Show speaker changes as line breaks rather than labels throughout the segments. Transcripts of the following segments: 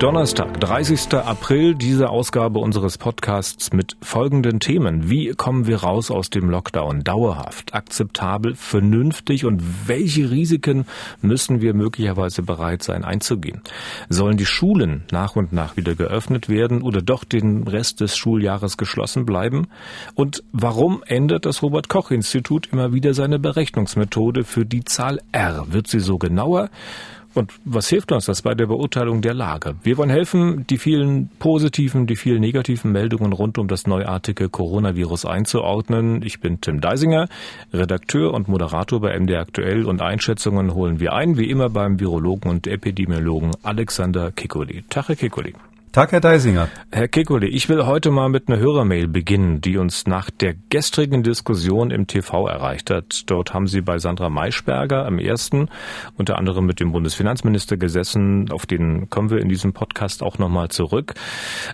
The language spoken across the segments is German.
Donnerstag, 30. April, diese Ausgabe unseres Podcasts mit folgenden Themen. Wie kommen wir raus aus dem Lockdown? Dauerhaft, akzeptabel, vernünftig und welche Risiken müssen wir möglicherweise bereit sein einzugehen? Sollen die Schulen nach und nach wieder geöffnet werden oder doch den Rest des Schuljahres geschlossen bleiben? Und warum ändert das Robert Koch Institut immer wieder seine Berechnungsmethode für die Zahl R? Wird sie so genauer? Und was hilft uns das bei der Beurteilung der Lage? Wir wollen helfen, die vielen positiven, die vielen negativen Meldungen rund um das neuartige Coronavirus einzuordnen. Ich bin Tim Deisinger, Redakteur und Moderator bei MD Aktuell und Einschätzungen holen wir ein, wie immer beim Virologen und Epidemiologen Alexander Kikoli. Tag, Herr Kikoli.
Tag, Herr Deisinger.
Herr Kekuli, ich will heute mal mit einer Hörermail beginnen, die uns nach der gestrigen Diskussion im TV erreicht hat. Dort haben Sie bei Sandra Maischberger am ersten unter anderem mit dem Bundesfinanzminister gesessen. Auf den kommen wir in diesem Podcast auch nochmal zurück.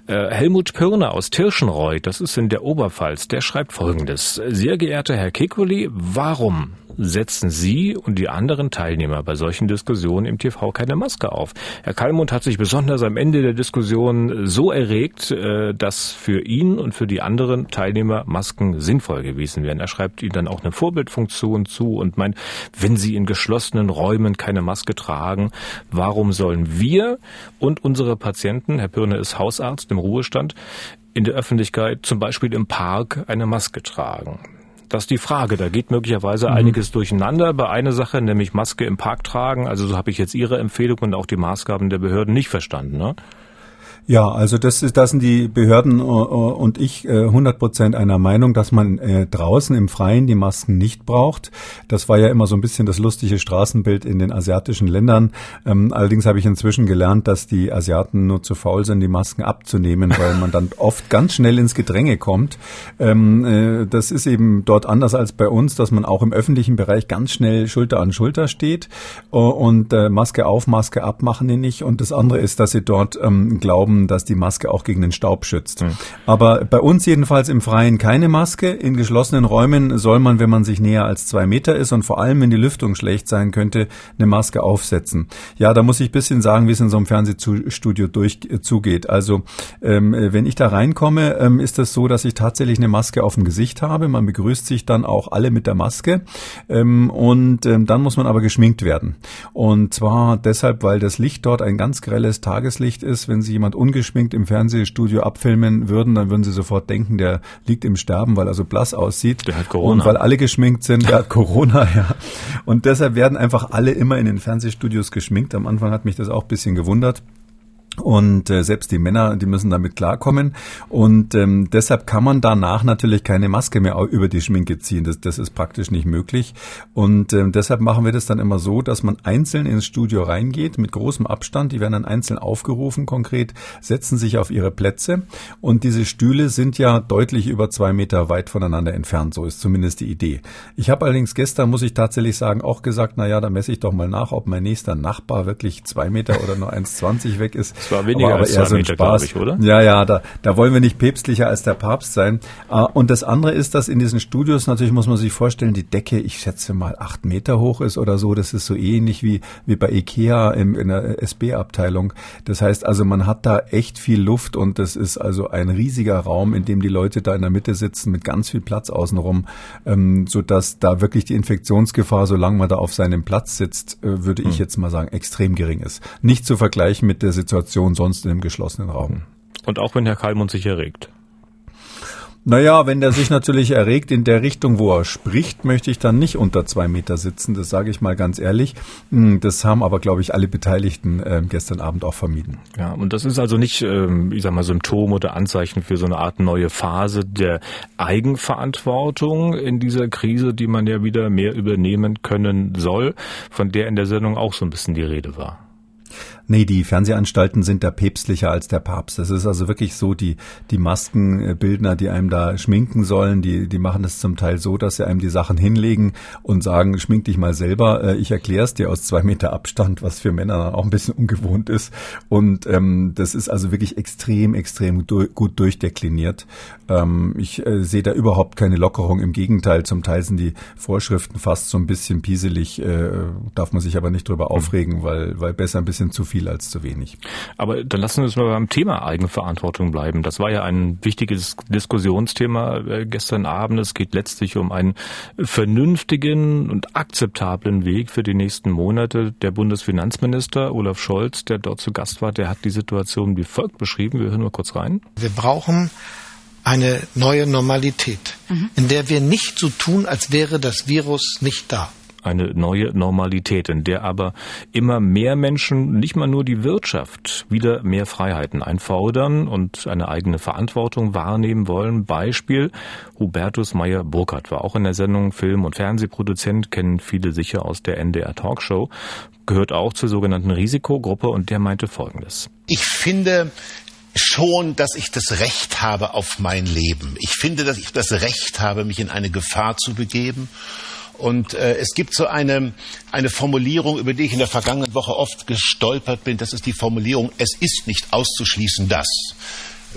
Äh, Helmut Pirner aus Tirschenreuth, das ist in der Oberpfalz, der schreibt Folgendes. Sehr geehrter Herr Kekuli, warum setzen Sie und die anderen Teilnehmer bei solchen Diskussionen im TV keine Maske auf. Herr Kallmund hat sich besonders am Ende der Diskussion so erregt, äh, dass für ihn und für die anderen Teilnehmer Masken sinnvoll gewesen wären. Er schreibt ihnen dann auch eine Vorbildfunktion zu und meint, wenn sie in geschlossenen Räumen keine Maske tragen, warum sollen wir und unsere Patienten, Herr Pirne ist Hausarzt im Ruhestand, in der Öffentlichkeit, zum Beispiel im Park, eine Maske tragen. Das ist die Frage. Da geht möglicherweise mhm. einiges durcheinander bei einer Sache, nämlich Maske im Park tragen. Also so habe ich jetzt Ihre Empfehlung und auch die Maßgaben der Behörden nicht verstanden. Ne?
Ja, also das ist, das sind die Behörden äh, und ich 100 äh, Prozent einer Meinung, dass man äh, draußen im Freien die Masken nicht braucht. Das war ja immer so ein bisschen das lustige Straßenbild in den asiatischen Ländern. Ähm, allerdings habe ich inzwischen gelernt, dass die Asiaten nur zu faul sind, die Masken abzunehmen, weil man dann oft ganz schnell ins Gedränge kommt. Ähm, das ist eben dort anders als bei uns, dass man auch im öffentlichen Bereich ganz schnell Schulter an Schulter steht und Maske auf, Maske ab machen die nicht. Und das andere ist, dass sie dort ähm, glauben, haben, dass die Maske auch gegen den Staub schützt. Mhm. Aber bei uns jedenfalls im Freien keine Maske. In geschlossenen Räumen soll man, wenn man sich näher als zwei Meter ist und vor allem, wenn die Lüftung schlecht sein könnte, eine Maske aufsetzen. Ja, da muss ich bisschen sagen, wie es in so einem Fernsehstudio durch äh, zugeht. Also ähm, wenn ich da reinkomme, ähm, ist das so, dass ich tatsächlich eine Maske auf dem Gesicht habe. Man begrüßt sich dann auch alle mit der Maske ähm, und ähm, dann muss man aber geschminkt werden. Und zwar deshalb, weil das Licht dort ein ganz grelles Tageslicht ist. Wenn sich jemand ungeschminkt im Fernsehstudio abfilmen würden, dann würden sie sofort denken, der liegt im Sterben, weil er so blass aussieht.
Der hat Corona.
Und weil alle geschminkt sind, der hat Corona, ja. Und deshalb werden einfach alle immer in den Fernsehstudios geschminkt. Am Anfang hat mich das auch bisschen gewundert. Und äh, selbst die Männer, die müssen damit klarkommen. Und ähm, deshalb kann man danach natürlich keine Maske mehr über die Schminke ziehen. Das, das ist praktisch nicht möglich. Und ähm, deshalb machen wir das dann immer so, dass man einzeln ins Studio reingeht mit großem Abstand. Die werden dann einzeln aufgerufen konkret, setzen sich auf ihre Plätze. Und diese Stühle sind ja deutlich über zwei Meter weit voneinander entfernt. So ist zumindest die Idee. Ich habe allerdings gestern, muss ich tatsächlich sagen, auch gesagt, na ja, da messe ich doch mal nach, ob mein nächster Nachbar wirklich zwei Meter oder nur 1,20 weg ist.
Es war weniger aber, als aber zwei Meter, Spaß. Ich, oder?
Ja, ja, da, da wollen wir nicht päpstlicher als der Papst sein. Ah, und das andere ist, dass in diesen Studios natürlich muss man sich vorstellen, die Decke, ich schätze mal acht Meter hoch ist oder so. Das ist so ähnlich wie, wie bei Ikea im, in der SB-Abteilung. Das heißt also, man hat da echt viel Luft und das ist also ein riesiger Raum, in dem die Leute da in der Mitte sitzen mit ganz viel Platz außenrum, ähm, so dass da wirklich die Infektionsgefahr, solange man da auf seinem Platz sitzt, äh, würde ich hm. jetzt mal sagen, extrem gering ist. Nicht zu vergleichen mit der Situation Situation sonst in einem geschlossenen Raum.
Und auch wenn Herr Kalmund sich erregt.
Naja, wenn der sich natürlich erregt in der Richtung, wo er spricht, möchte ich dann nicht unter zwei Meter sitzen. Das sage ich mal ganz ehrlich. Hm, das haben aber, glaube ich, alle Beteiligten äh, gestern Abend auch vermieden.
Ja, und das ist also nicht, ähm, ich sag mal, Symptom oder Anzeichen für so eine Art neue Phase der Eigenverantwortung in dieser Krise, die man ja wieder mehr übernehmen können soll, von der in der Sendung auch so ein bisschen die Rede war.
Nee, die Fernsehanstalten sind da päpstlicher als der Papst. Das ist also wirklich so, die, die Maskenbildner, die einem da schminken sollen, die, die machen das zum Teil so, dass sie einem die Sachen hinlegen und sagen, schmink dich mal selber. Äh, ich erkläre es dir aus zwei Meter Abstand, was für Männer dann auch ein bisschen ungewohnt ist. Und ähm, das ist also wirklich extrem, extrem du gut durchdekliniert. Ähm, ich äh, sehe da überhaupt keine Lockerung. Im Gegenteil, zum Teil sind die Vorschriften fast so ein bisschen pieselig, äh, darf man sich aber nicht drüber aufregen, weil, weil besser ein bisschen zu viel als zu wenig.
Aber dann lassen wir uns mal beim Thema Eigenverantwortung bleiben. Das war ja ein wichtiges Diskussionsthema äh, gestern Abend. Es geht letztlich um einen vernünftigen und akzeptablen Weg für die nächsten Monate. Der Bundesfinanzminister Olaf Scholz, der dort zu Gast war, der hat die Situation wie folgt beschrieben. Wir hören mal kurz rein.
Wir brauchen eine neue Normalität, mhm. in der wir nicht so tun, als wäre das Virus nicht da
eine neue Normalität, in der aber immer mehr Menschen, nicht mal nur die Wirtschaft, wieder mehr Freiheiten einfordern und eine eigene Verantwortung wahrnehmen wollen. Beispiel Hubertus Meyer-Burkhardt war auch in der Sendung Film- und Fernsehproduzent, kennen viele sicher aus der NDR Talkshow, gehört auch zur sogenannten Risikogruppe und der meinte Folgendes.
Ich finde, schon, dass ich das Recht habe auf mein Leben. Ich finde, dass ich das Recht habe, mich in eine Gefahr zu begeben. Und äh, es gibt so eine, eine Formulierung, über die ich in der vergangenen Woche oft gestolpert bin. Das ist die Formulierung, es ist nicht auszuschließen, dass.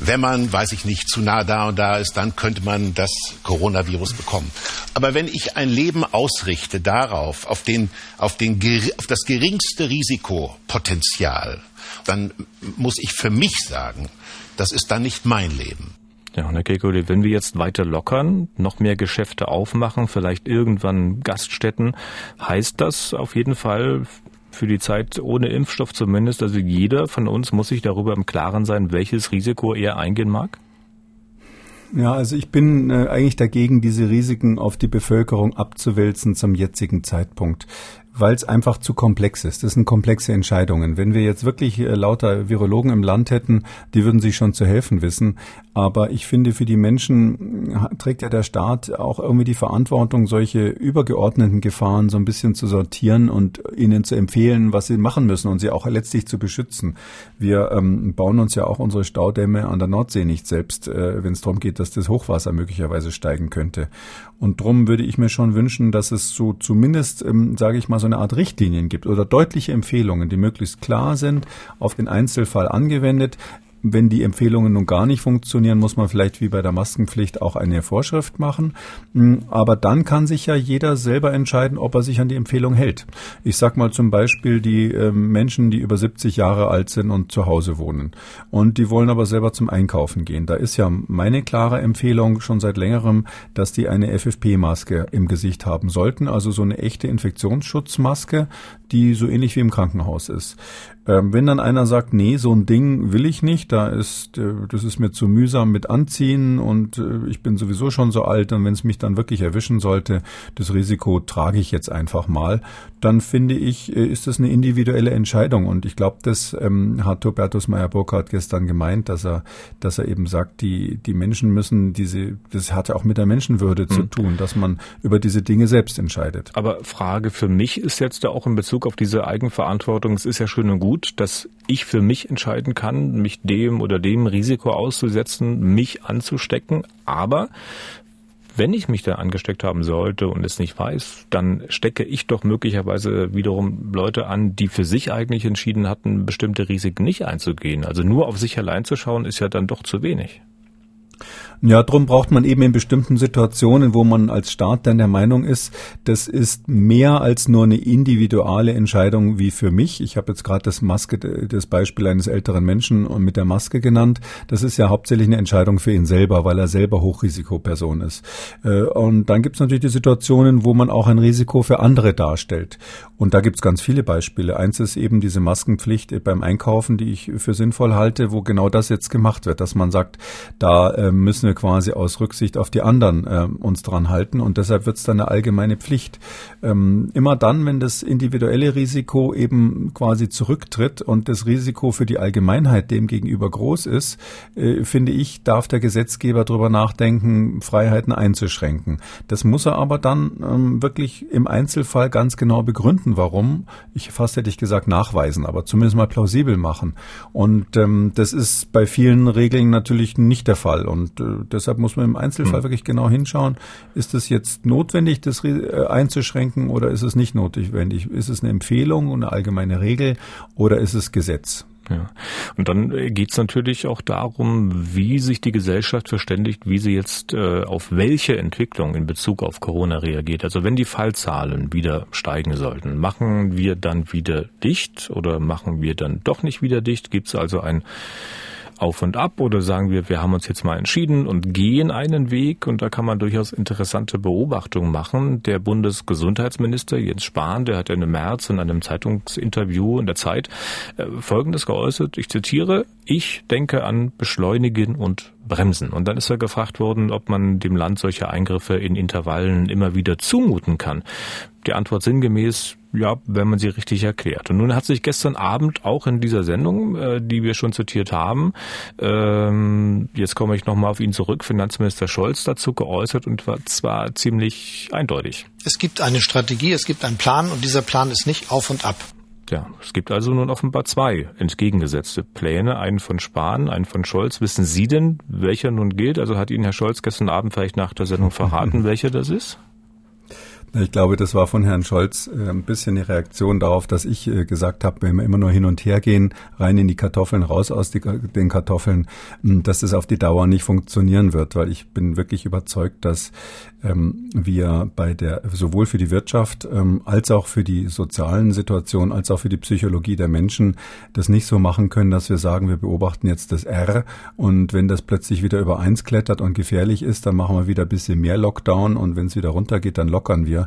Wenn man, weiß ich nicht, zu nah da und da ist, dann könnte man das Coronavirus bekommen. Aber wenn ich ein Leben ausrichte darauf, auf, den, auf, den, auf das geringste Risikopotenzial, dann muss ich für mich sagen, das ist dann nicht mein Leben.
Ja, Herr Kekulé, wenn wir jetzt weiter lockern, noch mehr Geschäfte aufmachen, vielleicht irgendwann Gaststätten, heißt das auf jeden Fall für die Zeit ohne Impfstoff zumindest, also jeder von uns muss sich darüber im Klaren sein, welches Risiko er eingehen mag?
Ja, also ich bin äh, eigentlich dagegen, diese Risiken auf die Bevölkerung abzuwälzen zum jetzigen Zeitpunkt weil es einfach zu komplex ist. Das sind komplexe Entscheidungen. Wenn wir jetzt wirklich äh, lauter Virologen im Land hätten, die würden sich schon zu helfen wissen. Aber ich finde, für die Menschen äh, trägt ja der Staat auch irgendwie die Verantwortung, solche übergeordneten Gefahren so ein bisschen zu sortieren und ihnen zu empfehlen, was sie machen müssen und sie auch letztlich zu beschützen. Wir ähm, bauen uns ja auch unsere Staudämme an der Nordsee nicht selbst, äh, wenn es darum geht, dass das Hochwasser möglicherweise steigen könnte. Und drum würde ich mir schon wünschen, dass es so zumindest, ähm, sage ich mal, so eine Art Richtlinien gibt oder deutliche Empfehlungen, die möglichst klar sind, auf den Einzelfall angewendet. Wenn die Empfehlungen nun gar nicht funktionieren, muss man vielleicht wie bei der Maskenpflicht auch eine Vorschrift machen. Hm, aber dann kann sich ja jeder selber entscheiden, ob er sich an die Empfehlung hält. Ich sag mal zum Beispiel die ähm, Menschen, die über 70 Jahre alt sind und zu Hause wohnen. Und die wollen aber selber zum Einkaufen gehen. Da ist ja meine klare Empfehlung schon seit längerem, dass die eine FFP-Maske im Gesicht haben sollten. Also so eine echte Infektionsschutzmaske, die so ähnlich wie im Krankenhaus ist. Ähm, wenn dann einer sagt, nee, so ein Ding will ich nicht, da ist, äh, das ist mir zu mühsam mit anziehen und äh, ich bin sowieso schon so alt und wenn es mich dann wirklich erwischen sollte, das Risiko trage ich jetzt einfach mal, dann finde ich, äh, ist das eine individuelle Entscheidung und ich glaube, das ähm, hat Hubertus Meyer-Burkhardt gestern gemeint, dass er, dass er eben sagt, die, die Menschen müssen diese, das hat ja auch mit der Menschenwürde mhm. zu hm. tun, dass man über diese Dinge selbst entscheidet.
Aber Frage für mich ist jetzt da auch in Bezug auf diese Eigenverantwortung, es ist ja schön und gut, gut, dass ich für mich entscheiden kann, mich dem oder dem Risiko auszusetzen, mich anzustecken. Aber wenn ich mich da angesteckt haben sollte und es nicht weiß, dann stecke ich doch möglicherweise wiederum Leute an, die für sich eigentlich entschieden hatten, bestimmte Risiken nicht einzugehen. Also nur auf sich allein zu schauen, ist ja dann doch zu wenig.
Ja, drum braucht man eben in bestimmten Situationen, wo man als Staat dann der Meinung ist, das ist mehr als nur eine individuelle Entscheidung wie für mich. Ich habe jetzt gerade das Maske, das Beispiel eines älteren Menschen mit der Maske genannt. Das ist ja hauptsächlich eine Entscheidung für ihn selber, weil er selber Hochrisikoperson ist. Äh, und dann gibt es natürlich die Situationen, wo man auch ein Risiko für andere darstellt. Und da gibt es ganz viele Beispiele. Eins ist eben diese Maskenpflicht beim Einkaufen, die ich für sinnvoll halte, wo genau das jetzt gemacht wird, dass man sagt, da äh, müssen wir quasi aus Rücksicht auf die anderen äh, uns dran halten und deshalb wird es dann eine allgemeine Pflicht. Ähm, immer dann, wenn das individuelle Risiko eben quasi zurücktritt und das Risiko für die Allgemeinheit dem gegenüber groß ist, äh, finde ich, darf der Gesetzgeber darüber nachdenken, Freiheiten einzuschränken. Das muss er aber dann ähm, wirklich im Einzelfall ganz genau begründen, warum. Ich fast hätte ich gesagt nachweisen, aber zumindest mal plausibel machen. Und ähm, das ist bei vielen Regeln natürlich nicht der Fall. Und äh, deshalb muss man im Einzelfall mhm. wirklich genau hinschauen, ist es jetzt notwendig, das äh, einzuschränken oder ist es nicht notwendig? Ist es eine Empfehlung und eine allgemeine Regel oder ist es Gesetz?
Ja. Und dann äh, geht es natürlich auch darum, wie sich die Gesellschaft verständigt, wie sie jetzt äh, auf welche Entwicklung in Bezug auf Corona reagiert. Also wenn die Fallzahlen wieder steigen sollten, machen wir dann wieder dicht oder machen wir dann doch nicht wieder dicht? Gibt es also ein auf und ab oder sagen wir, wir haben uns jetzt mal entschieden und gehen einen Weg und da kann man durchaus interessante Beobachtungen machen. Der Bundesgesundheitsminister Jens Spahn, der hat Ende März in einem Zeitungsinterview in der Zeit äh, Folgendes geäußert, ich zitiere, ich denke an Beschleunigen und Bremsen. Und dann ist er gefragt worden, ob man dem Land solche Eingriffe in Intervallen immer wieder zumuten kann. Die Antwort sinngemäß, ja, wenn man sie richtig erklärt. Und nun hat sich gestern Abend auch in dieser Sendung, äh, die wir schon zitiert haben, ähm, jetzt komme ich nochmal auf ihn zurück, Finanzminister Scholz dazu geäußert und war zwar ziemlich eindeutig.
Es gibt eine Strategie, es gibt einen Plan und dieser Plan ist nicht auf und ab.
Ja, es gibt also nun offenbar zwei entgegengesetzte Pläne, einen von Spahn, einen von Scholz. Wissen Sie denn, welcher nun gilt? Also hat Ihnen Herr Scholz gestern Abend vielleicht nach der Sendung verraten, welcher das ist?
Ich glaube, das war von Herrn Scholz äh, ein bisschen die Reaktion darauf, dass ich äh, gesagt habe, wenn wir immer nur hin und her gehen, rein in die Kartoffeln, raus aus den Kartoffeln, dass das auf die Dauer nicht funktionieren wird, weil ich bin wirklich überzeugt, dass ähm, wir bei der sowohl für die Wirtschaft ähm, als auch für die sozialen Situationen als auch für die Psychologie der Menschen das nicht so machen können, dass wir sagen, wir beobachten jetzt das R und wenn das plötzlich wieder über eins klettert und gefährlich ist, dann machen wir wieder ein bisschen mehr Lockdown und wenn es wieder runtergeht, dann lockern wir.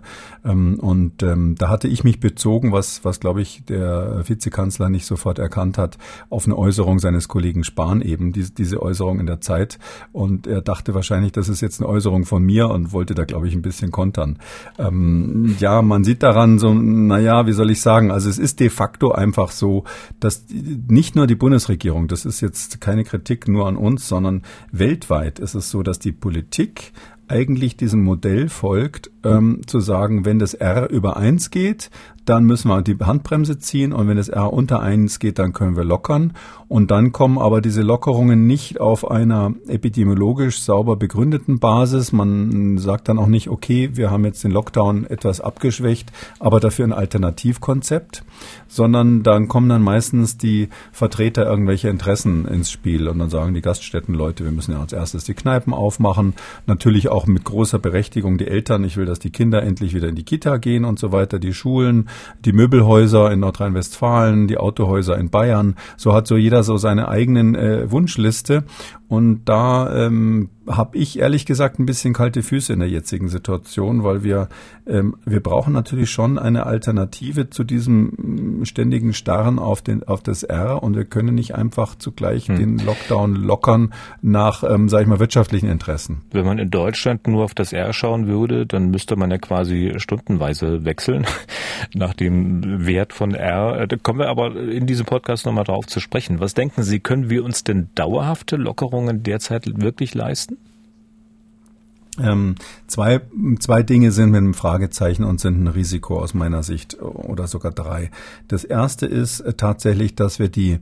Ähm, und ähm, da hatte ich mich bezogen, was, was glaube ich der Vizekanzler nicht sofort erkannt hat, auf eine Äußerung seines Kollegen Spahn eben, diese, diese Äußerung in der Zeit. Und er dachte wahrscheinlich, das ist jetzt eine Äußerung von mir und wollte da, glaube ich, ein bisschen kontern. Ähm, ja, man sieht daran so, naja, wie soll ich sagen, also es ist de facto einfach so, dass nicht nur die Bundesregierung, das ist jetzt keine Kritik nur an uns, sondern weltweit ist es so, dass die Politik eigentlich diesem Modell folgt, ähm, zu sagen, wenn das R über eins geht, dann müssen wir die Handbremse ziehen und wenn das R unter eins geht, dann können wir lockern. Und dann kommen aber diese Lockerungen nicht auf einer epidemiologisch sauber begründeten Basis. Man sagt dann auch nicht, okay, wir haben jetzt den Lockdown etwas abgeschwächt, aber dafür ein Alternativkonzept, sondern dann kommen dann meistens die Vertreter irgendwelcher Interessen ins Spiel und dann sagen die Gaststättenleute, wir müssen ja als erstes die Kneipen aufmachen. Natürlich auch mit großer Berechtigung die Eltern. Ich will, dass die Kinder endlich wieder in die Kita gehen und so weiter, die Schulen die Möbelhäuser in Nordrhein-Westfalen, die Autohäuser in Bayern. So hat so jeder so seine eigenen äh, Wunschliste. Und da ähm, habe ich ehrlich gesagt ein bisschen kalte Füße in der jetzigen Situation, weil wir ähm, wir brauchen natürlich schon eine Alternative zu diesem mm, ständigen Starren auf den auf das R und wir können nicht einfach zugleich hm. den Lockdown lockern nach ähm, sage ich mal wirtschaftlichen Interessen.
Wenn man in Deutschland nur auf das R schauen würde, dann müsste man ja quasi stundenweise wechseln nach dem Wert von R. Äh, da kommen wir aber in diesem Podcast nochmal drauf zu sprechen. Was denken Sie, können wir uns denn dauerhafte Lockerungen derzeit wirklich leisten?
Ähm, zwei, zwei Dinge sind mit einem Fragezeichen und sind ein Risiko aus meiner Sicht oder sogar drei. Das erste ist äh, tatsächlich, dass wir die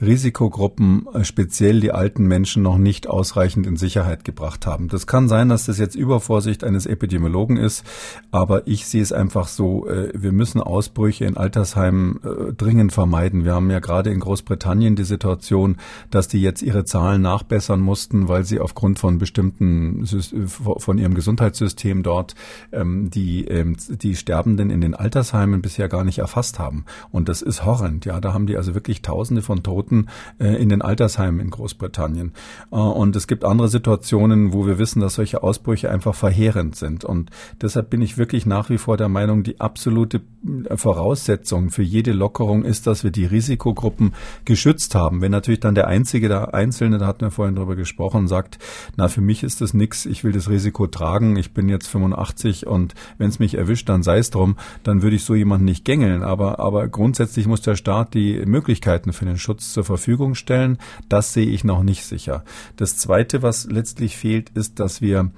Risikogruppen, äh, speziell die alten Menschen, noch nicht ausreichend in Sicherheit gebracht haben. Das kann sein, dass das jetzt Übervorsicht eines Epidemiologen ist, aber ich sehe es einfach so, äh, wir müssen Ausbrüche in Altersheimen äh, dringend vermeiden. Wir haben ja gerade in Großbritannien die Situation, dass die jetzt ihre Zahlen nachbessern mussten, weil sie aufgrund von bestimmten, von ihrem Gesundheitssystem dort ähm, die, ähm, die Sterbenden in den Altersheimen bisher gar nicht erfasst haben. Und das ist horrend. Ja, da haben die also wirklich Tausende von Toten Toten äh, in den Altersheimen in Großbritannien. Äh, und es gibt andere Situationen, wo wir wissen, dass solche Ausbrüche einfach verheerend sind. Und deshalb bin ich wirklich nach wie vor der Meinung, die absolute äh, Voraussetzung für jede Lockerung ist, dass wir die Risikogruppen geschützt haben. Wenn natürlich dann der Einzige, der Einzelne, da hatten wir vorhin drüber gesprochen, sagt, na, für mich ist das nix, ich will das Risiko tragen, ich bin jetzt 85 und wenn es mich erwischt, dann sei es drum, dann würde ich so jemanden nicht gängeln. Aber, aber grundsätzlich muss der Staat die Möglichkeiten für den Schutz zur Verfügung stellen. Das sehe ich noch nicht sicher. Das Zweite, was letztlich fehlt, ist, dass wir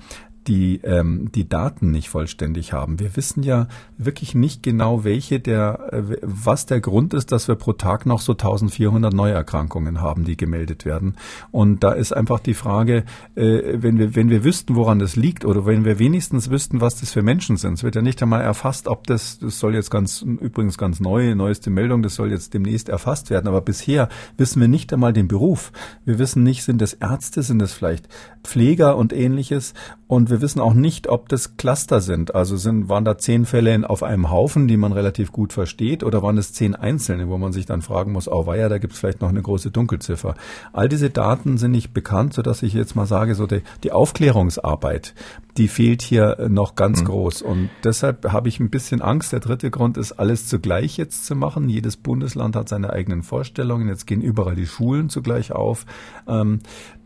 die, ähm, die Daten nicht vollständig haben. Wir wissen ja wirklich nicht genau, welche der, äh, was der Grund ist, dass wir pro Tag noch so 1400 Neuerkrankungen haben, die gemeldet werden. Und da ist einfach die Frage, äh, wenn wir, wenn wir wüssten, woran das liegt oder wenn wir wenigstens wüssten, was das für Menschen sind. Es wird ja nicht einmal erfasst, ob das, das soll jetzt ganz, übrigens ganz neu, neueste Meldung, das soll jetzt demnächst erfasst werden. Aber bisher wissen wir nicht einmal den Beruf. Wir wissen nicht, sind es Ärzte, sind es vielleicht Pfleger und ähnliches. Und wir wissen auch nicht, ob das Cluster sind. Also sind, waren da zehn Fälle auf einem Haufen, die man relativ gut versteht, oder waren es zehn einzelne, wo man sich dann fragen muss, oh weia, da gibt es vielleicht noch eine große Dunkelziffer. All diese Daten sind nicht bekannt, sodass ich jetzt mal sage, so die, die Aufklärungsarbeit, die fehlt hier noch ganz mhm. groß. Und deshalb habe ich ein bisschen Angst. Der dritte Grund ist, alles zugleich jetzt zu machen. Jedes Bundesland hat seine eigenen Vorstellungen. Jetzt gehen überall die Schulen zugleich auf. Ähm,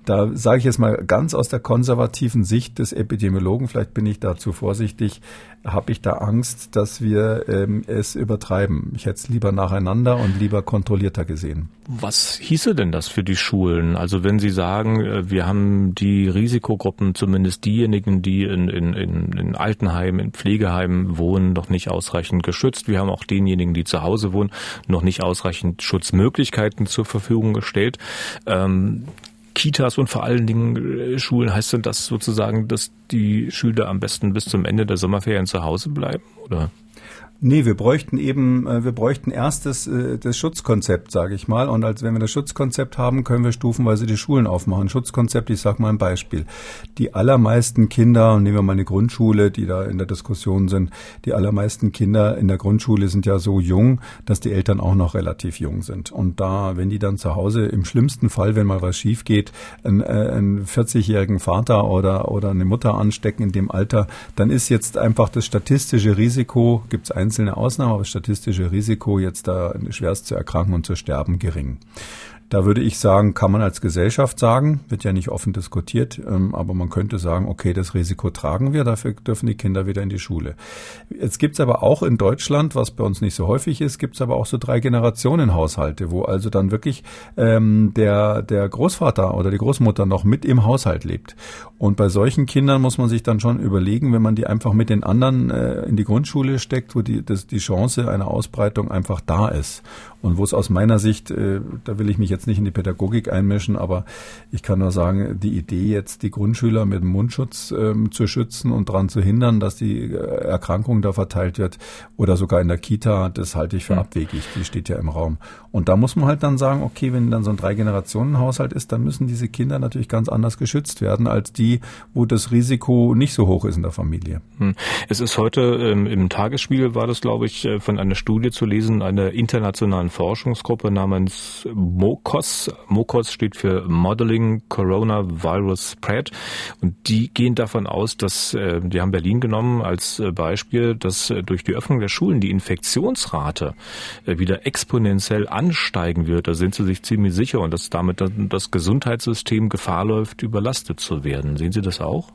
da sage ich jetzt mal ganz aus der konservativen Sicht des Epidemiologen, vielleicht bin ich da zu vorsichtig, habe ich da Angst, dass wir ähm, es übertreiben. Ich hätte es lieber nacheinander und lieber kontrollierter gesehen.
Was hieße denn das für die Schulen? Also wenn Sie sagen, äh, wir haben die Risikogruppen, zumindest diejenigen, die in, in, in, in Altenheimen, in Pflegeheimen wohnen, noch nicht ausreichend geschützt. Wir haben auch denjenigen, die zu Hause wohnen, noch nicht ausreichend Schutzmöglichkeiten zur Verfügung gestellt. Ähm, Kitas und vor allen Dingen äh, Schulen, heißt denn das sozusagen, dass die Schüler am besten bis zum Ende der Sommerferien zu Hause bleiben? Oder?
Nee, wir bräuchten eben, äh, wir bräuchten erst das, äh, das Schutzkonzept, sage ich mal. Und als wenn wir das Schutzkonzept haben, können wir stufenweise die Schulen aufmachen. Schutzkonzept, ich sage mal ein Beispiel. Die allermeisten Kinder, nehmen wir mal eine Grundschule, die da in der Diskussion sind, die allermeisten Kinder in der Grundschule sind ja so jung, dass die Eltern auch noch relativ jung sind. Und da, wenn die dann zu Hause im schlimmsten Fall, wenn mal was schief geht, einen, äh, einen 40-jährigen Vater oder, oder eine Mutter anstecken in dem Alter, dann ist jetzt einfach das statistische Risiko, gibt es einzelne Ausnahmen, aber das statistische Risiko, jetzt da schwerst zu erkranken und zu sterben, gering. Da würde ich sagen, kann man als Gesellschaft sagen, wird ja nicht offen diskutiert, ähm, aber man könnte sagen, okay, das Risiko tragen wir, dafür dürfen die Kinder wieder in die Schule. Jetzt gibt's aber auch in Deutschland, was bei uns nicht so häufig ist, gibt's aber auch so drei Generationen Haushalte, wo also dann wirklich ähm, der, der Großvater oder die Großmutter noch mit im Haushalt lebt. Und bei solchen Kindern muss man sich dann schon überlegen, wenn man die einfach mit den anderen äh, in die Grundschule steckt, wo die, das, die Chance einer Ausbreitung einfach da ist. Und wo es aus meiner Sicht, äh, da will ich mich jetzt nicht in die Pädagogik einmischen, aber ich kann nur sagen, die Idee jetzt, die Grundschüler mit dem Mundschutz ähm, zu schützen und daran zu hindern, dass die äh, Erkrankung da verteilt wird oder sogar in der Kita, das halte ich für abwegig. Die steht ja im Raum. Und da muss man halt dann sagen, okay, wenn dann so ein Drei-Generationen-Haushalt ist, dann müssen diese Kinder natürlich ganz anders geschützt werden als die, wo das Risiko nicht so hoch ist in der Familie. Hm.
Es ist heute ähm, im Tagesspiegel war das, glaube ich, äh, von einer Studie zu lesen, einer internationalen Forschungsgruppe namens MOCOS. MOCOS steht für Modeling Coronavirus Spread. Und die gehen davon aus, dass, äh, die haben Berlin genommen als äh, Beispiel, dass äh, durch die Öffnung der Schulen die Infektionsrate wieder exponentiell ansteigen wird. Da sind sie sich ziemlich sicher und dass damit das Gesundheitssystem Gefahr läuft, überlastet zu werden. Sehen Sie das auch?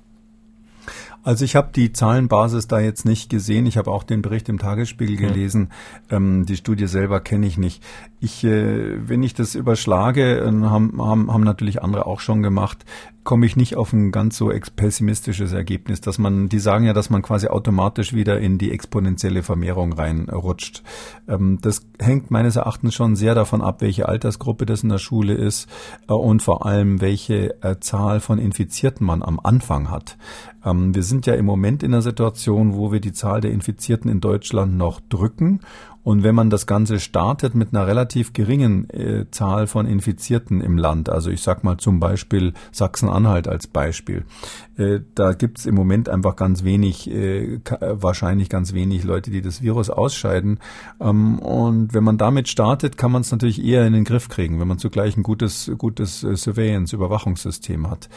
Also ich habe die Zahlenbasis da jetzt nicht gesehen. Ich habe auch den Bericht im Tagesspiegel gelesen. Ähm, die Studie selber kenne ich nicht. Ich, äh, wenn ich das überschlage, äh, haben, haben, haben natürlich andere auch schon gemacht, komme ich nicht auf ein ganz so pessimistisches Ergebnis, dass man, die sagen ja, dass man quasi automatisch wieder in die exponentielle Vermehrung reinrutscht. Ähm, das hängt meines Erachtens schon sehr davon ab, welche Altersgruppe das in der Schule ist äh, und vor allem, welche äh, Zahl von Infizierten man am Anfang hat. Ähm, wir sind ja im Moment in einer Situation, wo wir die Zahl der Infizierten in Deutschland noch drücken Und wenn man das Ganze startet mit einer relativ geringen äh, Zahl von Infizierten im Land, also ich sag mal zum Beispiel Sachsen-Anhalt als Beispiel, äh, da gibt es im Moment einfach ganz wenig, äh, wahrscheinlich ganz wenig Leute, die das Virus ausscheiden. Ähm, und wenn man damit startet, kann man es natürlich eher in den Griff kriegen, wenn man zugleich ein gutes, gutes äh, Surveillance, Überwachungssystem hat.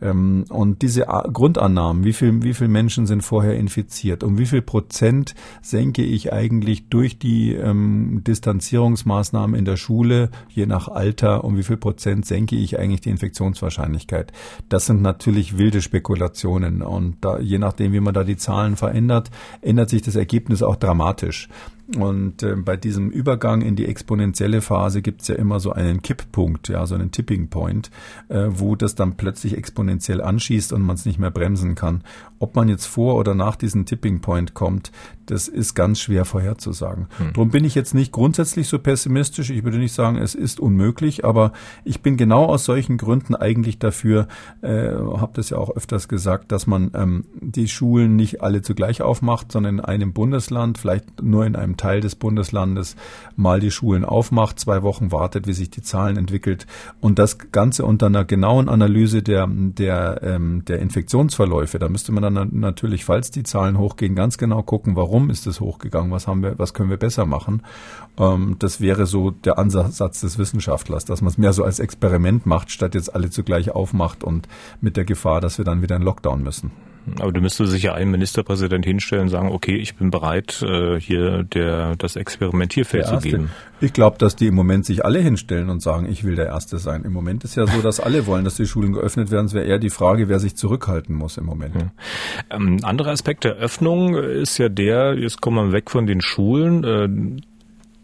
Ähm, und diese A Grundannahmen, wie viel, wie viel Menschen sind vorher infiziert, um wie viel Prozent senke ich eigentlich durch die ähm, Distanzierungsmaßnahmen in der Schule, je nach Alter, um wie viel Prozent senke ich eigentlich die Infektionswahrscheinlichkeit. Das sind natürlich wilde Spekulationen und da, je nachdem, wie man da die Zahlen verändert, ändert sich das Ergebnis auch dramatisch. Und äh, bei diesem Übergang in die exponentielle Phase gibt es ja immer so einen Kipppunkt, ja, so einen Tipping Point, äh, wo das dann plötzlich exponentiell anschießt und man es nicht mehr bremsen kann. Ob man jetzt vor oder nach diesem Tipping Point kommt, das ist ganz schwer vorherzusagen. Hm. Darum bin ich jetzt nicht grundsätzlich so pessimistisch. Ich würde nicht sagen, es ist unmöglich, aber ich bin genau aus solchen Gründen eigentlich dafür, äh, habe das ja auch öfters gesagt, dass man ähm, die Schulen nicht alle zugleich aufmacht, sondern in einem Bundesland, vielleicht nur in einem Teil des Bundeslandes mal die Schulen aufmacht, zwei Wochen wartet, wie sich die Zahlen entwickelt und das Ganze unter einer genauen Analyse der, der, ähm, der Infektionsverläufe. Da müsste man dann natürlich, falls die Zahlen hochgehen, ganz genau gucken, warum warum ist es hochgegangen, was haben wir, was können wir besser machen. Ähm, das wäre so der Ansatz des Wissenschaftlers, dass man es mehr so als Experiment macht, statt jetzt alle zugleich aufmacht und mit der Gefahr, dass wir dann wieder in Lockdown müssen.
Aber du müsstest sich ja einen Ministerpräsident hinstellen und sagen, okay, ich bin bereit, äh, hier der, das Experimentierfeld zu geben.
Ich glaube, dass die im Moment sich alle hinstellen und sagen, ich will der Erste sein. Im Moment ist ja so, dass alle wollen, dass die Schulen geöffnet werden. Es wäre eher die Frage, wer sich zurückhalten muss im Moment. Ja.
Ähm, anderer Aspekt der Öffnung ist ja der, jetzt kommen wir weg von den Schulen. Äh,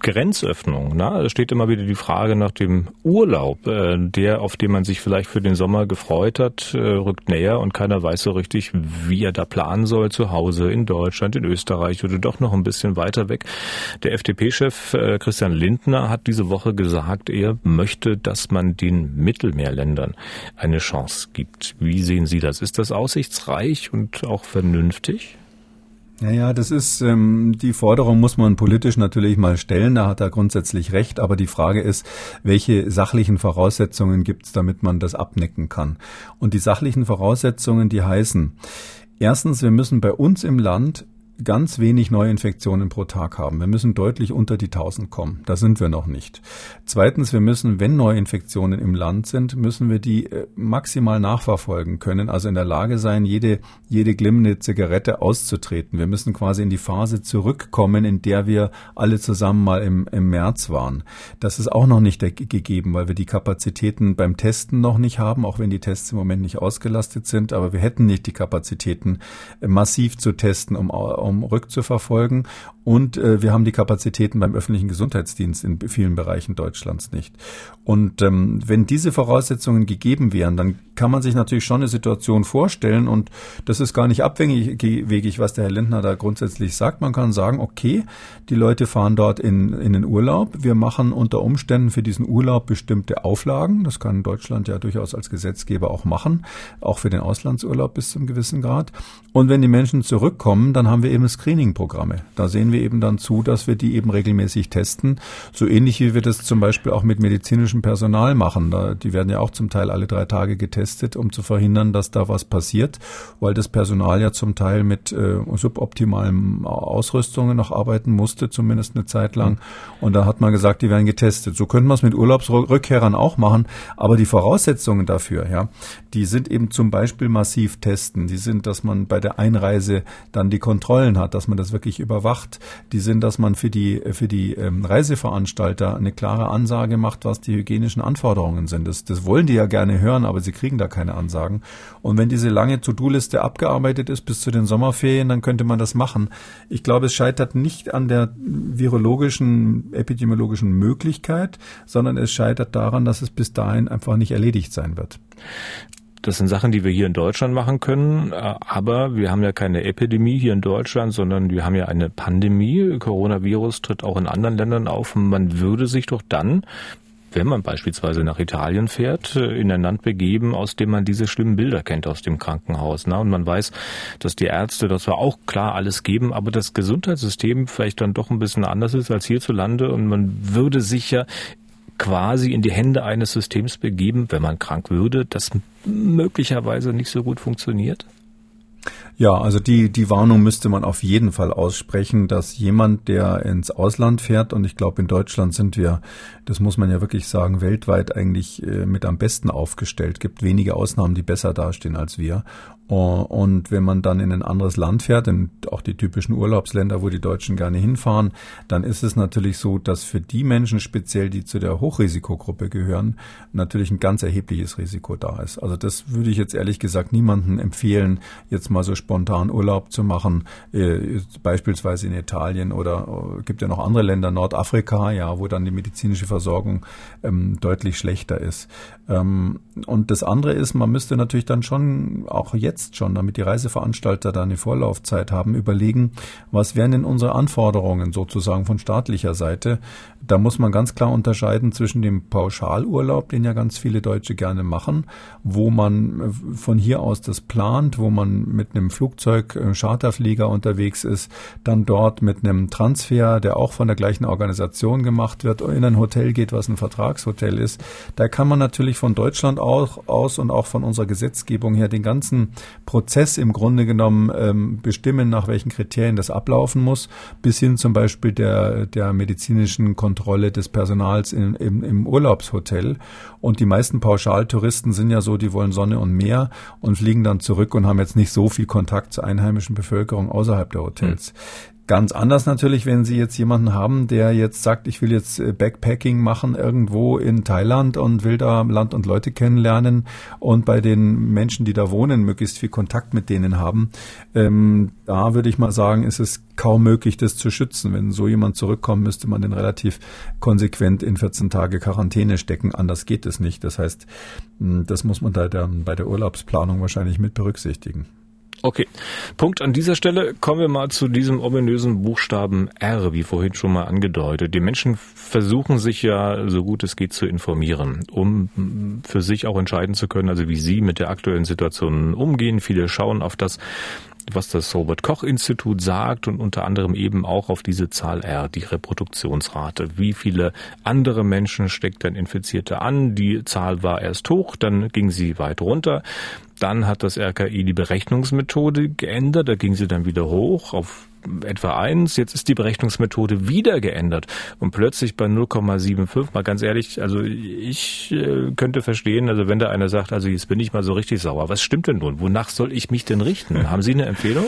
Grenzöffnung. Na? Es steht immer wieder die Frage nach dem Urlaub, äh, der, auf den man sich vielleicht für den Sommer gefreut hat, äh, rückt näher und keiner weiß so richtig, wie er da planen soll zu Hause in Deutschland, in Österreich oder doch noch ein bisschen weiter weg. Der FDP-Chef äh, Christian Lindner hat diese Woche gesagt, er möchte, dass man den Mittelmeerländern eine Chance gibt. Wie sehen Sie das? Ist das aussichtsreich und auch vernünftig?
Naja, das ist, ähm, die Forderung muss man politisch natürlich mal stellen, da hat er grundsätzlich recht, aber die Frage ist, welche sachlichen Voraussetzungen gibt es, damit man das abnecken kann? Und die sachlichen Voraussetzungen, die heißen, erstens, wir müssen bei uns im Land ganz wenig Neuinfektionen pro Tag haben. Wir müssen deutlich unter die 1000 kommen. Da sind wir noch nicht. Zweitens, wir müssen, wenn Neuinfektionen im Land sind, müssen wir die äh, maximal nachverfolgen können, also in der Lage sein, jede, jede glimmende Zigarette auszutreten. Wir müssen quasi in die Phase zurückkommen, in der wir alle zusammen mal im, im März waren. Das ist auch noch nicht gegeben, weil wir die Kapazitäten beim Testen noch nicht haben, auch wenn die Tests im Moment nicht ausgelastet sind. Aber wir hätten nicht die Kapazitäten, äh, massiv zu testen, um, um um rückzuverfolgen. Und äh, wir haben die Kapazitäten beim öffentlichen Gesundheitsdienst in vielen Bereichen Deutschlands nicht. Und ähm, wenn diese Voraussetzungen gegeben wären, dann kann man sich natürlich schon eine Situation vorstellen und das ist gar nicht abwegig, was der Herr Lindner da grundsätzlich sagt. Man kann sagen, okay, die Leute fahren dort in, in den Urlaub. Wir machen unter Umständen für diesen Urlaub bestimmte Auflagen. Das kann Deutschland ja durchaus als Gesetzgeber auch machen, auch für den Auslandsurlaub bis zum gewissen Grad. Und wenn die Menschen zurückkommen, dann haben wir eben Screening-Programme. Da sehen wir eben dann zu, dass wir die eben regelmäßig testen. So ähnlich wie wir das zum Beispiel auch mit medizinischem Personal machen. Da, die werden ja auch zum Teil alle drei Tage getestet getestet, um zu verhindern, dass da was passiert, weil das Personal ja zum Teil mit äh, suboptimalen Ausrüstungen noch arbeiten musste, zumindest eine Zeit lang. Und da hat man gesagt, die werden getestet. So könnte man es mit Urlaubsrückkehrern auch machen, aber die Voraussetzungen dafür, ja, die sind eben zum Beispiel massiv testen. Die sind, dass man bei der Einreise dann die Kontrollen hat, dass man das wirklich überwacht. Die sind, dass man für die für die ähm, Reiseveranstalter eine klare Ansage macht, was die hygienischen Anforderungen sind. Das, das wollen die ja gerne hören, aber sie kriegen da keine Ansagen. Und wenn diese lange To-Do-Liste abgearbeitet ist bis zu den Sommerferien, dann könnte man das machen. Ich glaube, es scheitert nicht an der virologischen, epidemiologischen Möglichkeit, sondern es scheitert daran, dass es bis dahin einfach nicht erledigt sein wird.
Das sind Sachen, die wir hier in Deutschland machen können, äh, aber wir haben ja keine Epidemie hier in Deutschland, sondern wir haben ja eine Pandemie. Coronavirus tritt auch in anderen Ländern auf. Man würde sich doch dann wenn man beispielsweise nach Italien fährt, äh, in ein Land begeben, aus dem man diese schlimmen Bilder kennt aus dem Krankenhaus. Ne? Und man weiß, dass die Ärzte das zwar auch klar alles geben, aber das Gesundheitssystem vielleicht dann doch ein bisschen anders ist als hierzulande und man würde sich ja quasi in die Hände eines Systems begeben, wenn man krank würde, das möglicherweise nicht so gut funktioniert?
Ja, also die, die Warnung müsste man auf jeden Fall aussprechen, dass jemand, der ins Ausland fährt, und ich glaube, in Deutschland sind wir, das muss man ja wirklich sagen, weltweit eigentlich äh, mit am besten aufgestellt, gibt wenige Ausnahmen, die besser dastehen als wir. Und wenn man dann in ein anderes Land fährt, in auch die typischen Urlaubsländer, wo die Deutschen gerne hinfahren, dann ist es natürlich so, dass für die Menschen speziell, die zu der Hochrisikogruppe gehören, natürlich ein ganz erhebliches Risiko da ist. Also das würde ich jetzt ehrlich gesagt niemandem empfehlen, jetzt mal so spontan Urlaub zu machen, äh, beispielsweise in Italien oder äh, gibt ja noch andere Länder, Nordafrika, ja, wo dann die medizinische Versorgung ähm, deutlich schlechter ist. Ähm, und das andere ist, man müsste natürlich dann schon auch jetzt jetzt schon, damit die Reiseveranstalter da eine Vorlaufzeit haben, überlegen, was wären denn unsere Anforderungen sozusagen von staatlicher Seite. Da muss man ganz klar unterscheiden zwischen dem Pauschalurlaub, den ja ganz viele Deutsche gerne machen, wo man äh, von hier aus das plant, wo man mit einem Flugzeug, äh, Charterflieger unterwegs ist, dann dort mit einem Transfer, der auch von der gleichen Organisation gemacht wird, in ein Hotel geht, was ein Vertragshotel ist. Da kann man natürlich von Deutschland auch aus und auch von unserer Gesetzgebung her den ganzen Prozess im Grunde genommen ähm, bestimmen, nach welchen Kriterien das ablaufen muss, bis hin zum Beispiel der, der medizinischen Kontrolle des Personals in, im, im Urlaubshotel. Und die meisten Pauschaltouristen sind ja so, die wollen Sonne und Meer und fliegen dann zurück und haben jetzt nicht so viel Kontakt zur einheimischen Bevölkerung außerhalb der Hotels. Mhm. Ganz anders natürlich, wenn Sie jetzt jemanden haben, der jetzt sagt, ich will jetzt äh, Backpacking machen irgendwo in Thailand und will da Land und Leute kennenlernen und bei den Menschen, die da wohnen, möglichst viel Kontakt mit denen haben. Ähm, da würde ich mal sagen, ist es kaum möglich, das zu schützen. Wenn so jemand zurückkommt, müsste man den relativ konsequent in 14 Tage Quarantäne stecken. Anders geht es nicht. Das heißt, das muss man da bei der Urlaubsplanung wahrscheinlich mit berücksichtigen.
Okay, Punkt an dieser Stelle. Kommen wir mal zu diesem ominösen Buchstaben R, wie vorhin schon mal angedeutet. Die Menschen versuchen sich ja, so gut es geht, zu informieren, um für sich auch entscheiden zu können, also wie sie mit der aktuellen Situation umgehen. Viele schauen auf das, was das Robert Koch Institut sagt und unter anderem eben auch auf diese Zahl R, die Reproduktionsrate. Wie viele andere Menschen steckt ein Infizierte an? Die Zahl war erst hoch, dann ging sie weit runter. Dann hat das RKI die Berechnungsmethode geändert, da ging sie dann wieder hoch auf etwa eins. Jetzt ist die Berechnungsmethode wieder geändert und plötzlich bei 0,75. Mal ganz ehrlich, also ich äh, könnte verstehen, also wenn da einer sagt, also jetzt bin ich mal so richtig sauer. Was stimmt denn nun? Wonach soll ich mich denn richten? Haben Sie eine Empfehlung?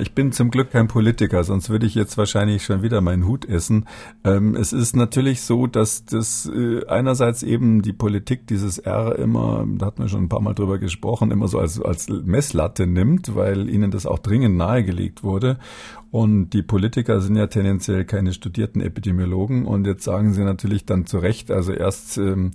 Ich bin zum Glück kein Politiker, sonst würde ich jetzt wahrscheinlich schon wieder meinen Hut essen. Ähm, es ist natürlich so, dass das äh, einerseits eben die Politik dieses R immer, da hat man schon ein paar Mal drüber gesprochen, immer so als, als Messlatte nimmt, weil ihnen das auch dringend nahegelegt wurde. Und die Politiker sind ja tendenziell keine studierten Epidemiologen. Und jetzt sagen sie natürlich dann zu Recht, also erst ähm,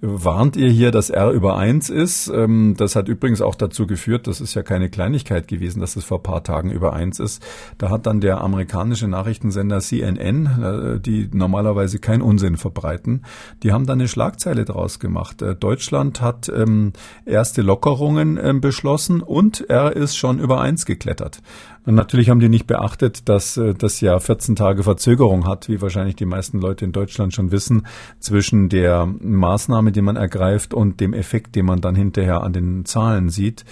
warnt ihr hier, dass R über eins ist. Ähm, das hat übrigens auch dazu geführt, das ist ja keine Kleinigkeit gewesen, dass es vor paar Tagen über eins ist. Da hat dann der amerikanische Nachrichtensender CNN, äh, die normalerweise keinen Unsinn verbreiten, die haben dann eine Schlagzeile draus gemacht. Äh, Deutschland hat ähm, erste Lockerungen äh, beschlossen und R ist schon über eins geklettert. Und natürlich haben die nicht beachtet, dass äh, das ja 14 Tage Verzögerung hat, wie wahrscheinlich die meisten Leute in Deutschland schon wissen, zwischen der Maßnahme, die man ergreift und dem Effekt, den man dann hinterher an den Zahlen sieht.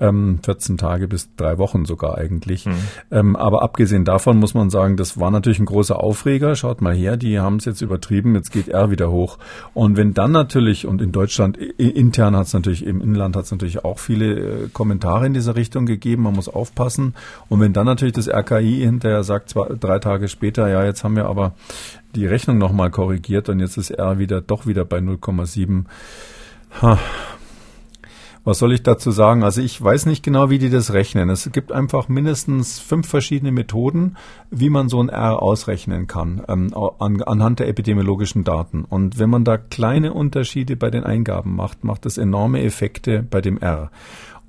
Ähm, 14 Tage bis drei Wochen sogar eigentlich. Mhm. Ähm, aber abgesehen davon muss man sagen, das war natürlich ein großer Aufreger. Schaut mal her, die haben es jetzt übertrieben, jetzt geht R wieder hoch. Und wenn dann natürlich, und in Deutschland intern hat es natürlich, im Inland hat es natürlich auch viele äh, Kommentare in dieser Richtung gegeben, man muss aufpassen. Und und wenn dann natürlich das RKI hinterher sagt, zwei, drei Tage später, ja, jetzt haben wir aber die Rechnung nochmal korrigiert und jetzt ist R wieder doch wieder bei 0,7. Was soll ich dazu sagen? Also ich weiß nicht genau, wie die das rechnen. Es gibt einfach mindestens fünf verschiedene Methoden, wie man so ein R ausrechnen kann, ähm, an, anhand der epidemiologischen Daten. Und wenn man da kleine Unterschiede bei den Eingaben macht, macht das enorme Effekte bei dem R.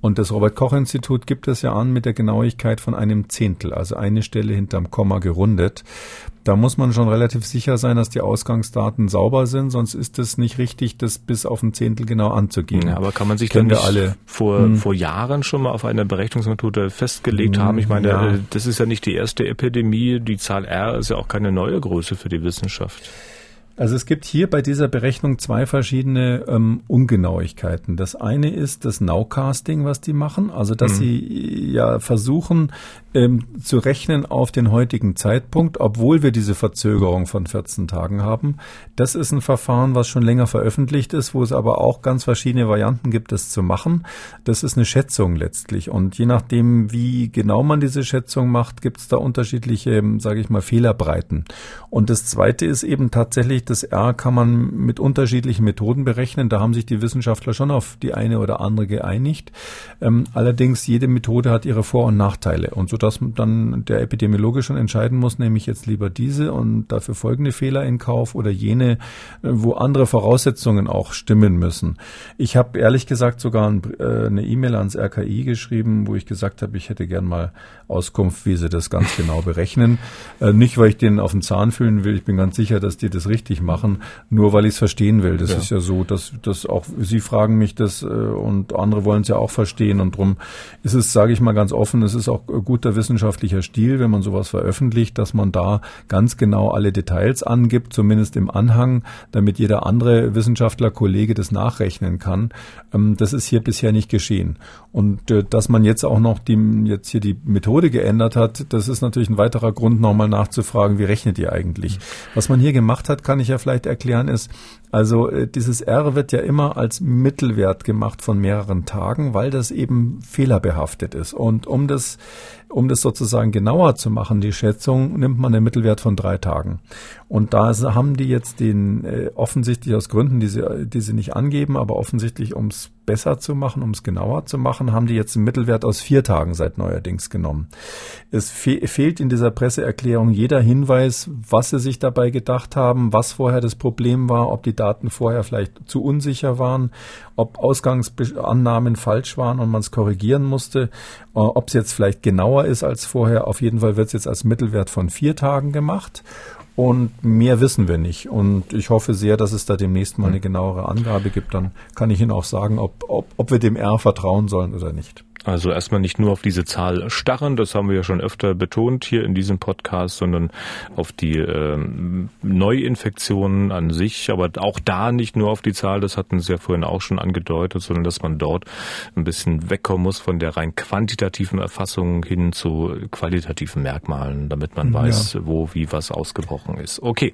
Und das Robert-Koch-Institut gibt es ja an mit der Genauigkeit von einem Zehntel, also eine Stelle hinterm Komma gerundet. Da muss man schon relativ sicher sein, dass die Ausgangsdaten sauber sind, sonst ist es nicht richtig, das bis auf ein Zehntel genau anzugehen. Ja,
aber kann man sich dann nicht alle, vor, hm. vor Jahren schon mal auf eine Berechnungsmethode festgelegt hm, haben? Ich meine, ja. Äh, das ist ja nicht die erste Epidemie, die Zahl R ist ja auch keine neue Größe für die Wissenschaft.
Also es gibt hier bei dieser Berechnung zwei verschiedene ähm, Ungenauigkeiten. Das eine ist das Nowcasting, was die machen, also dass mhm. sie ja versuchen ähm, zu rechnen auf den heutigen Zeitpunkt, obwohl wir diese Verzögerung von 14 Tagen haben. Das ist ein Verfahren, was schon länger veröffentlicht ist, wo es aber auch ganz verschiedene Varianten gibt, das zu machen. Das ist eine Schätzung letztlich und je nachdem, wie genau man diese Schätzung macht, gibt es da unterschiedliche, sage ich mal, Fehlerbreiten. Und das zweite ist eben tatsächlich das R kann man mit unterschiedlichen Methoden berechnen. Da haben sich die Wissenschaftler schon auf die eine oder andere geeinigt. Ähm, allerdings jede Methode hat ihre Vor- und Nachteile. Und so dass dann der Epidemiologe schon entscheiden muss, nehme ich jetzt lieber diese und dafür folgende Fehler in Kauf oder jene, äh, wo andere Voraussetzungen auch stimmen müssen. Ich habe ehrlich gesagt sogar ein, äh, eine E-Mail ans RKI geschrieben, wo ich gesagt habe, ich hätte gern mal Auskunft, wie sie das ganz genau berechnen. Äh, nicht, weil ich denen auf den Zahn fühlen will. Ich bin ganz sicher, dass die das richtig machen, nur weil ich es verstehen will. Das ja. ist ja so, dass, dass auch Sie fragen mich das äh, und andere wollen es ja auch verstehen. Und darum ist es, sage ich mal ganz offen, es ist auch guter wissenschaftlicher Stil, wenn man sowas veröffentlicht, dass man da ganz genau alle Details angibt, zumindest im Anhang, damit jeder andere Wissenschaftler, Kollege das nachrechnen kann. Ähm, das ist hier bisher nicht geschehen. Und äh, dass man jetzt auch noch die, jetzt hier die Methode geändert hat, das ist natürlich ein weiterer Grund, nochmal nachzufragen, wie rechnet ihr eigentlich? Was man hier gemacht hat, kann ich ja vielleicht erklären, ist, also äh, dieses R wird ja immer als Mittelwert gemacht von mehreren Tagen, weil das eben fehlerbehaftet ist. Und um das, um das sozusagen genauer zu machen, die Schätzung, nimmt man den Mittelwert von drei Tagen. Und da haben die jetzt den äh, offensichtlich aus Gründen, die sie, die sie nicht angeben, aber offensichtlich um es besser zu machen, um es genauer zu machen, haben die jetzt einen Mittelwert aus vier Tagen seit neuerdings genommen. Es fe fehlt in dieser Presseerklärung jeder Hinweis, was sie sich dabei gedacht haben, was vorher das Problem war, ob die Daten vorher vielleicht zu unsicher waren, ob Ausgangsannahmen falsch waren und man es korrigieren musste, äh, ob es jetzt vielleicht genauer ist als vorher. Auf jeden Fall wird es jetzt als Mittelwert von vier Tagen gemacht. Und mehr wissen wir nicht. Und ich hoffe sehr, dass es da demnächst mal eine genauere Angabe gibt. Dann kann ich Ihnen auch sagen, ob, ob, ob wir dem R vertrauen sollen oder nicht.
Also erstmal nicht nur auf diese Zahl starren, das haben wir ja schon öfter betont hier in diesem Podcast, sondern auf die ähm, Neuinfektionen an sich, aber auch da nicht nur auf die Zahl, das hatten Sie ja vorhin auch schon angedeutet, sondern dass man dort ein bisschen wegkommen muss von der rein quantitativen Erfassung hin zu qualitativen Merkmalen, damit man weiß, ja. wo wie was ausgebrochen ist. Okay,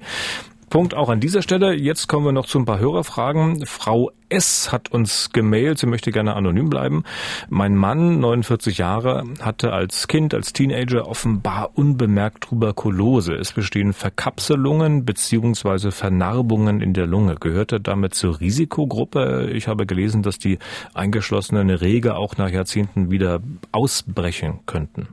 Punkt auch an dieser Stelle. Jetzt kommen wir noch zu ein paar Hörerfragen. Frau S. hat uns gemailt, sie möchte gerne anonym bleiben. Mein Mann, 49 Jahre, hatte als Kind, als Teenager offenbar unbemerkt Tuberkulose. Es bestehen Verkapselungen beziehungsweise Vernarbungen in der Lunge. Gehört er damit zur Risikogruppe? Ich habe gelesen, dass die eingeschlossenen Rege auch nach Jahrzehnten wieder ausbrechen könnten.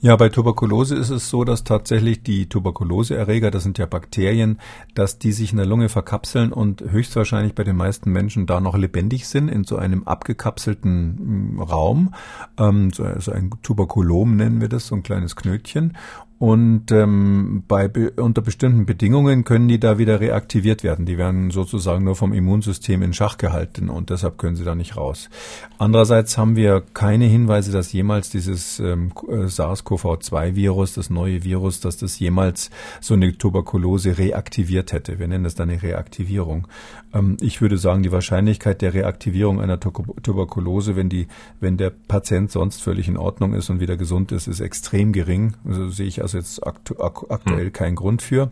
Ja, bei Tuberkulose ist es so, dass tatsächlich die Tuberkuloseerreger, das sind ja Bakterien, dass die sich in der Lunge verkapseln und höchstwahrscheinlich bei den meisten Menschen da noch lebendig sind in so einem abgekapselten mm, Raum. Ähm, so, so ein Tuberkulom nennen wir das, so ein kleines Knötchen. Und ähm, bei unter bestimmten Bedingungen können die da wieder reaktiviert werden. Die werden sozusagen nur vom Immunsystem in Schach gehalten und deshalb können sie da nicht raus. Andererseits haben wir keine Hinweise, dass jemals dieses ähm, äh, SARS-CoV-2-Virus, das neue Virus, dass das jemals so eine Tuberkulose reaktiviert hätte. Wir nennen das dann eine Reaktivierung. Ähm, ich würde sagen, die Wahrscheinlichkeit der Reaktivierung einer Tuberkulose, wenn die, wenn der Patient sonst völlig in Ordnung ist und wieder gesund ist, ist extrem gering. Also sehe ich also jetzt aktu aktuell mhm. kein Grund für.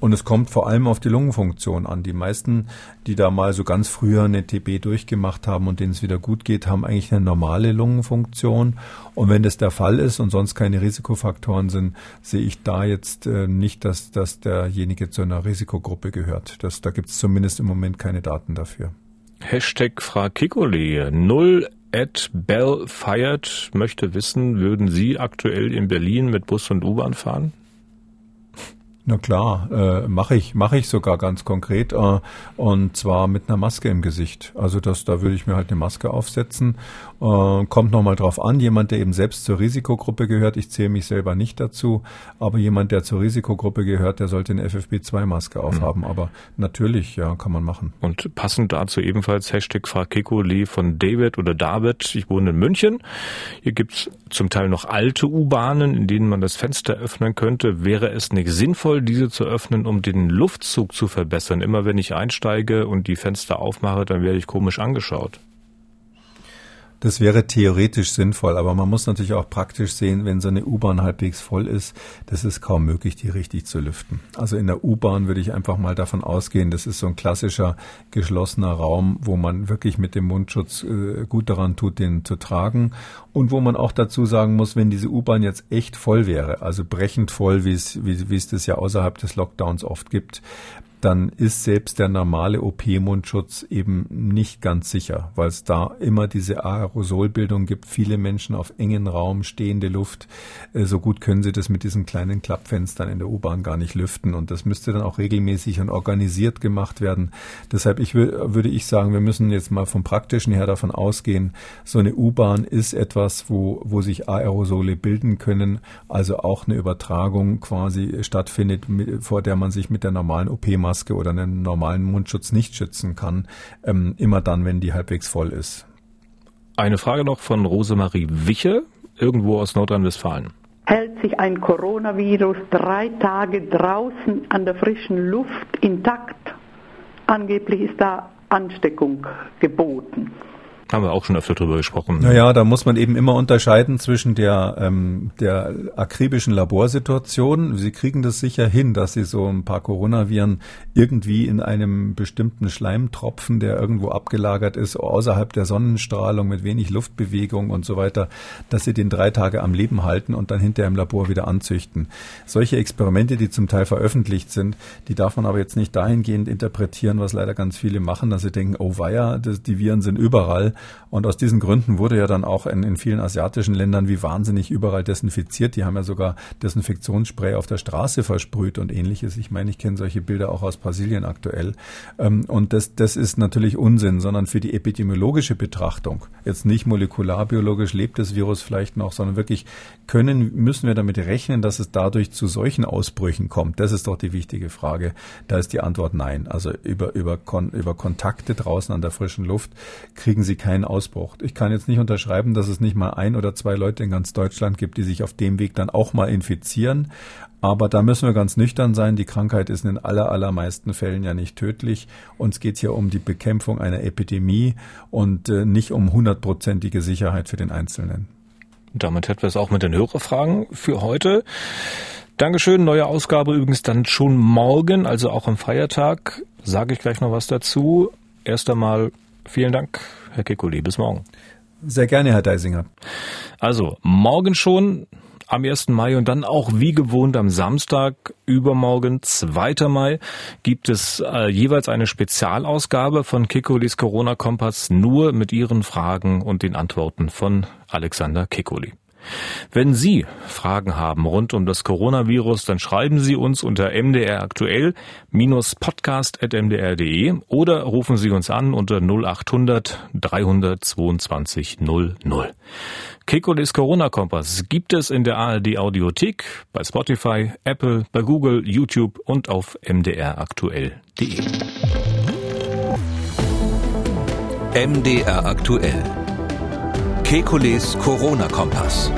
Und es kommt vor allem auf die Lungenfunktion an. Die meisten, die da mal so ganz früher eine TB durchgemacht haben und denen es wieder gut geht, haben eigentlich eine normale Lungenfunktion. Und wenn das der Fall ist und sonst keine Risikofaktoren sind, sehe ich da jetzt äh, nicht, dass, dass derjenige zu einer Risikogruppe gehört. Das, da gibt es zumindest im Moment keine Daten dafür.
Hashtag Frau Kikoli 0 Ed Bell Fired möchte wissen, würden Sie aktuell in Berlin mit Bus und U-Bahn fahren?
Na klar, äh, mache ich, mache ich sogar ganz konkret äh, und zwar mit einer Maske im Gesicht. Also das, da würde ich mir halt eine Maske aufsetzen. Äh, kommt nochmal drauf an, jemand, der eben selbst zur Risikogruppe gehört. Ich zähle mich selber nicht dazu, aber jemand, der zur Risikogruppe gehört, der sollte eine FFP2-Maske aufhaben. Mhm. Aber natürlich, ja, kann man machen.
Und passend dazu ebenfalls Hashtag Fakekoli von David oder David. Ich wohne in München. Hier gibt's zum Teil noch alte U-Bahnen, in denen man das Fenster öffnen könnte. Wäre es nicht sinnvoll, sinnvoll, diese zu öffnen, um den Luftzug zu verbessern. Immer wenn ich einsteige und die Fenster aufmache, dann werde ich komisch angeschaut.
Das wäre theoretisch sinnvoll, aber man muss natürlich auch praktisch sehen, wenn so eine U-Bahn halbwegs voll ist, das ist kaum möglich, die richtig zu lüften. Also in der U-Bahn würde ich einfach mal davon ausgehen, das ist so ein klassischer geschlossener Raum, wo man wirklich mit dem Mundschutz äh, gut daran tut, den zu tragen und wo man auch dazu sagen muss, wenn diese U-Bahn jetzt echt voll wäre, also brechend voll, wie es, wie, wie es das ja außerhalb des Lockdowns oft gibt, dann ist selbst der normale OP-Mundschutz eben nicht ganz sicher, weil es da immer diese Aerosolbildung gibt. Viele Menschen auf engen Raum, stehende Luft. Äh, so gut können sie das mit diesen kleinen Klappfenstern in der U-Bahn gar nicht lüften. Und das müsste dann auch regelmäßig und organisiert gemacht werden. Deshalb ich, würde ich sagen, wir müssen jetzt mal vom Praktischen her davon ausgehen, so eine U-Bahn ist etwas, wo, wo sich Aerosole bilden können, also auch eine Übertragung quasi stattfindet, vor der man sich mit der normalen OP-Maske Maske oder einen normalen Mundschutz nicht schützen kann, ähm, immer dann, wenn die halbwegs voll ist.
Eine Frage noch von Rosemarie Wiche, irgendwo aus Nordrhein-Westfalen.
Hält sich ein Coronavirus drei Tage draußen an der frischen Luft intakt? Angeblich ist da Ansteckung geboten.
Haben wir auch schon öfter drüber gesprochen.
Naja, da muss man eben immer unterscheiden zwischen der, ähm, der akribischen Laborsituation. Sie kriegen das sicher hin, dass Sie so ein paar Coronaviren irgendwie in einem bestimmten Schleimtropfen, der irgendwo abgelagert ist, außerhalb der Sonnenstrahlung mit wenig Luftbewegung und so weiter, dass Sie den drei Tage am Leben halten und dann hinterher im Labor wieder anzüchten. Solche Experimente, die zum Teil veröffentlicht sind, die darf man aber jetzt nicht dahingehend interpretieren, was leider ganz viele machen, dass sie denken, oh weia, das, die Viren sind überall und aus diesen Gründen wurde ja dann auch in, in vielen asiatischen Ländern wie wahnsinnig überall desinfiziert. Die haben ja sogar Desinfektionsspray auf der Straße versprüht und ähnliches. Ich meine, ich kenne solche Bilder auch aus Brasilien aktuell. Ähm, und das, das ist natürlich Unsinn, sondern für die epidemiologische Betrachtung, jetzt nicht molekularbiologisch lebt das Virus vielleicht noch, sondern wirklich können, müssen wir damit rechnen, dass es dadurch zu solchen Ausbrüchen kommt. Das ist doch die wichtige Frage. Da ist die Antwort nein. Also über, über, über Kontakte draußen an der frischen Luft kriegen Sie keine keinen Ausbruch. Ich kann jetzt nicht unterschreiben, dass es nicht mal ein oder zwei Leute in ganz Deutschland gibt, die sich auf dem Weg dann auch mal infizieren. Aber da müssen wir ganz nüchtern sein. Die Krankheit ist in aller, allermeisten Fällen ja nicht tödlich. Uns geht es hier um die Bekämpfung einer Epidemie und äh, nicht um hundertprozentige Sicherheit für den Einzelnen.
Damit hätten wir es auch mit den Hörerfragen für heute. Dankeschön. Neue Ausgabe übrigens dann schon morgen, also auch am Feiertag. Sage ich gleich noch was dazu. Erst einmal vielen Dank Herr Kekulé. Bis morgen.
Sehr gerne, Herr Deisinger.
Also, morgen schon am 1. Mai und dann auch wie gewohnt am Samstag, übermorgen, 2. Mai, gibt es äh, jeweils eine Spezialausgabe von Kekulis Corona-Kompass nur mit Ihren Fragen und den Antworten von Alexander Kekuli. Wenn Sie Fragen haben rund um das Coronavirus, dann schreiben Sie uns unter mdraktuell-podcast.mdr.de oder rufen Sie uns an unter 0800 322 00. Kekulis Corona-Kompass gibt es in der ARD Audiothek, bei Spotify, Apple, bei Google, YouTube und auf mdraktuell.de.
MDR aktuell Kekules Corona-Kompass.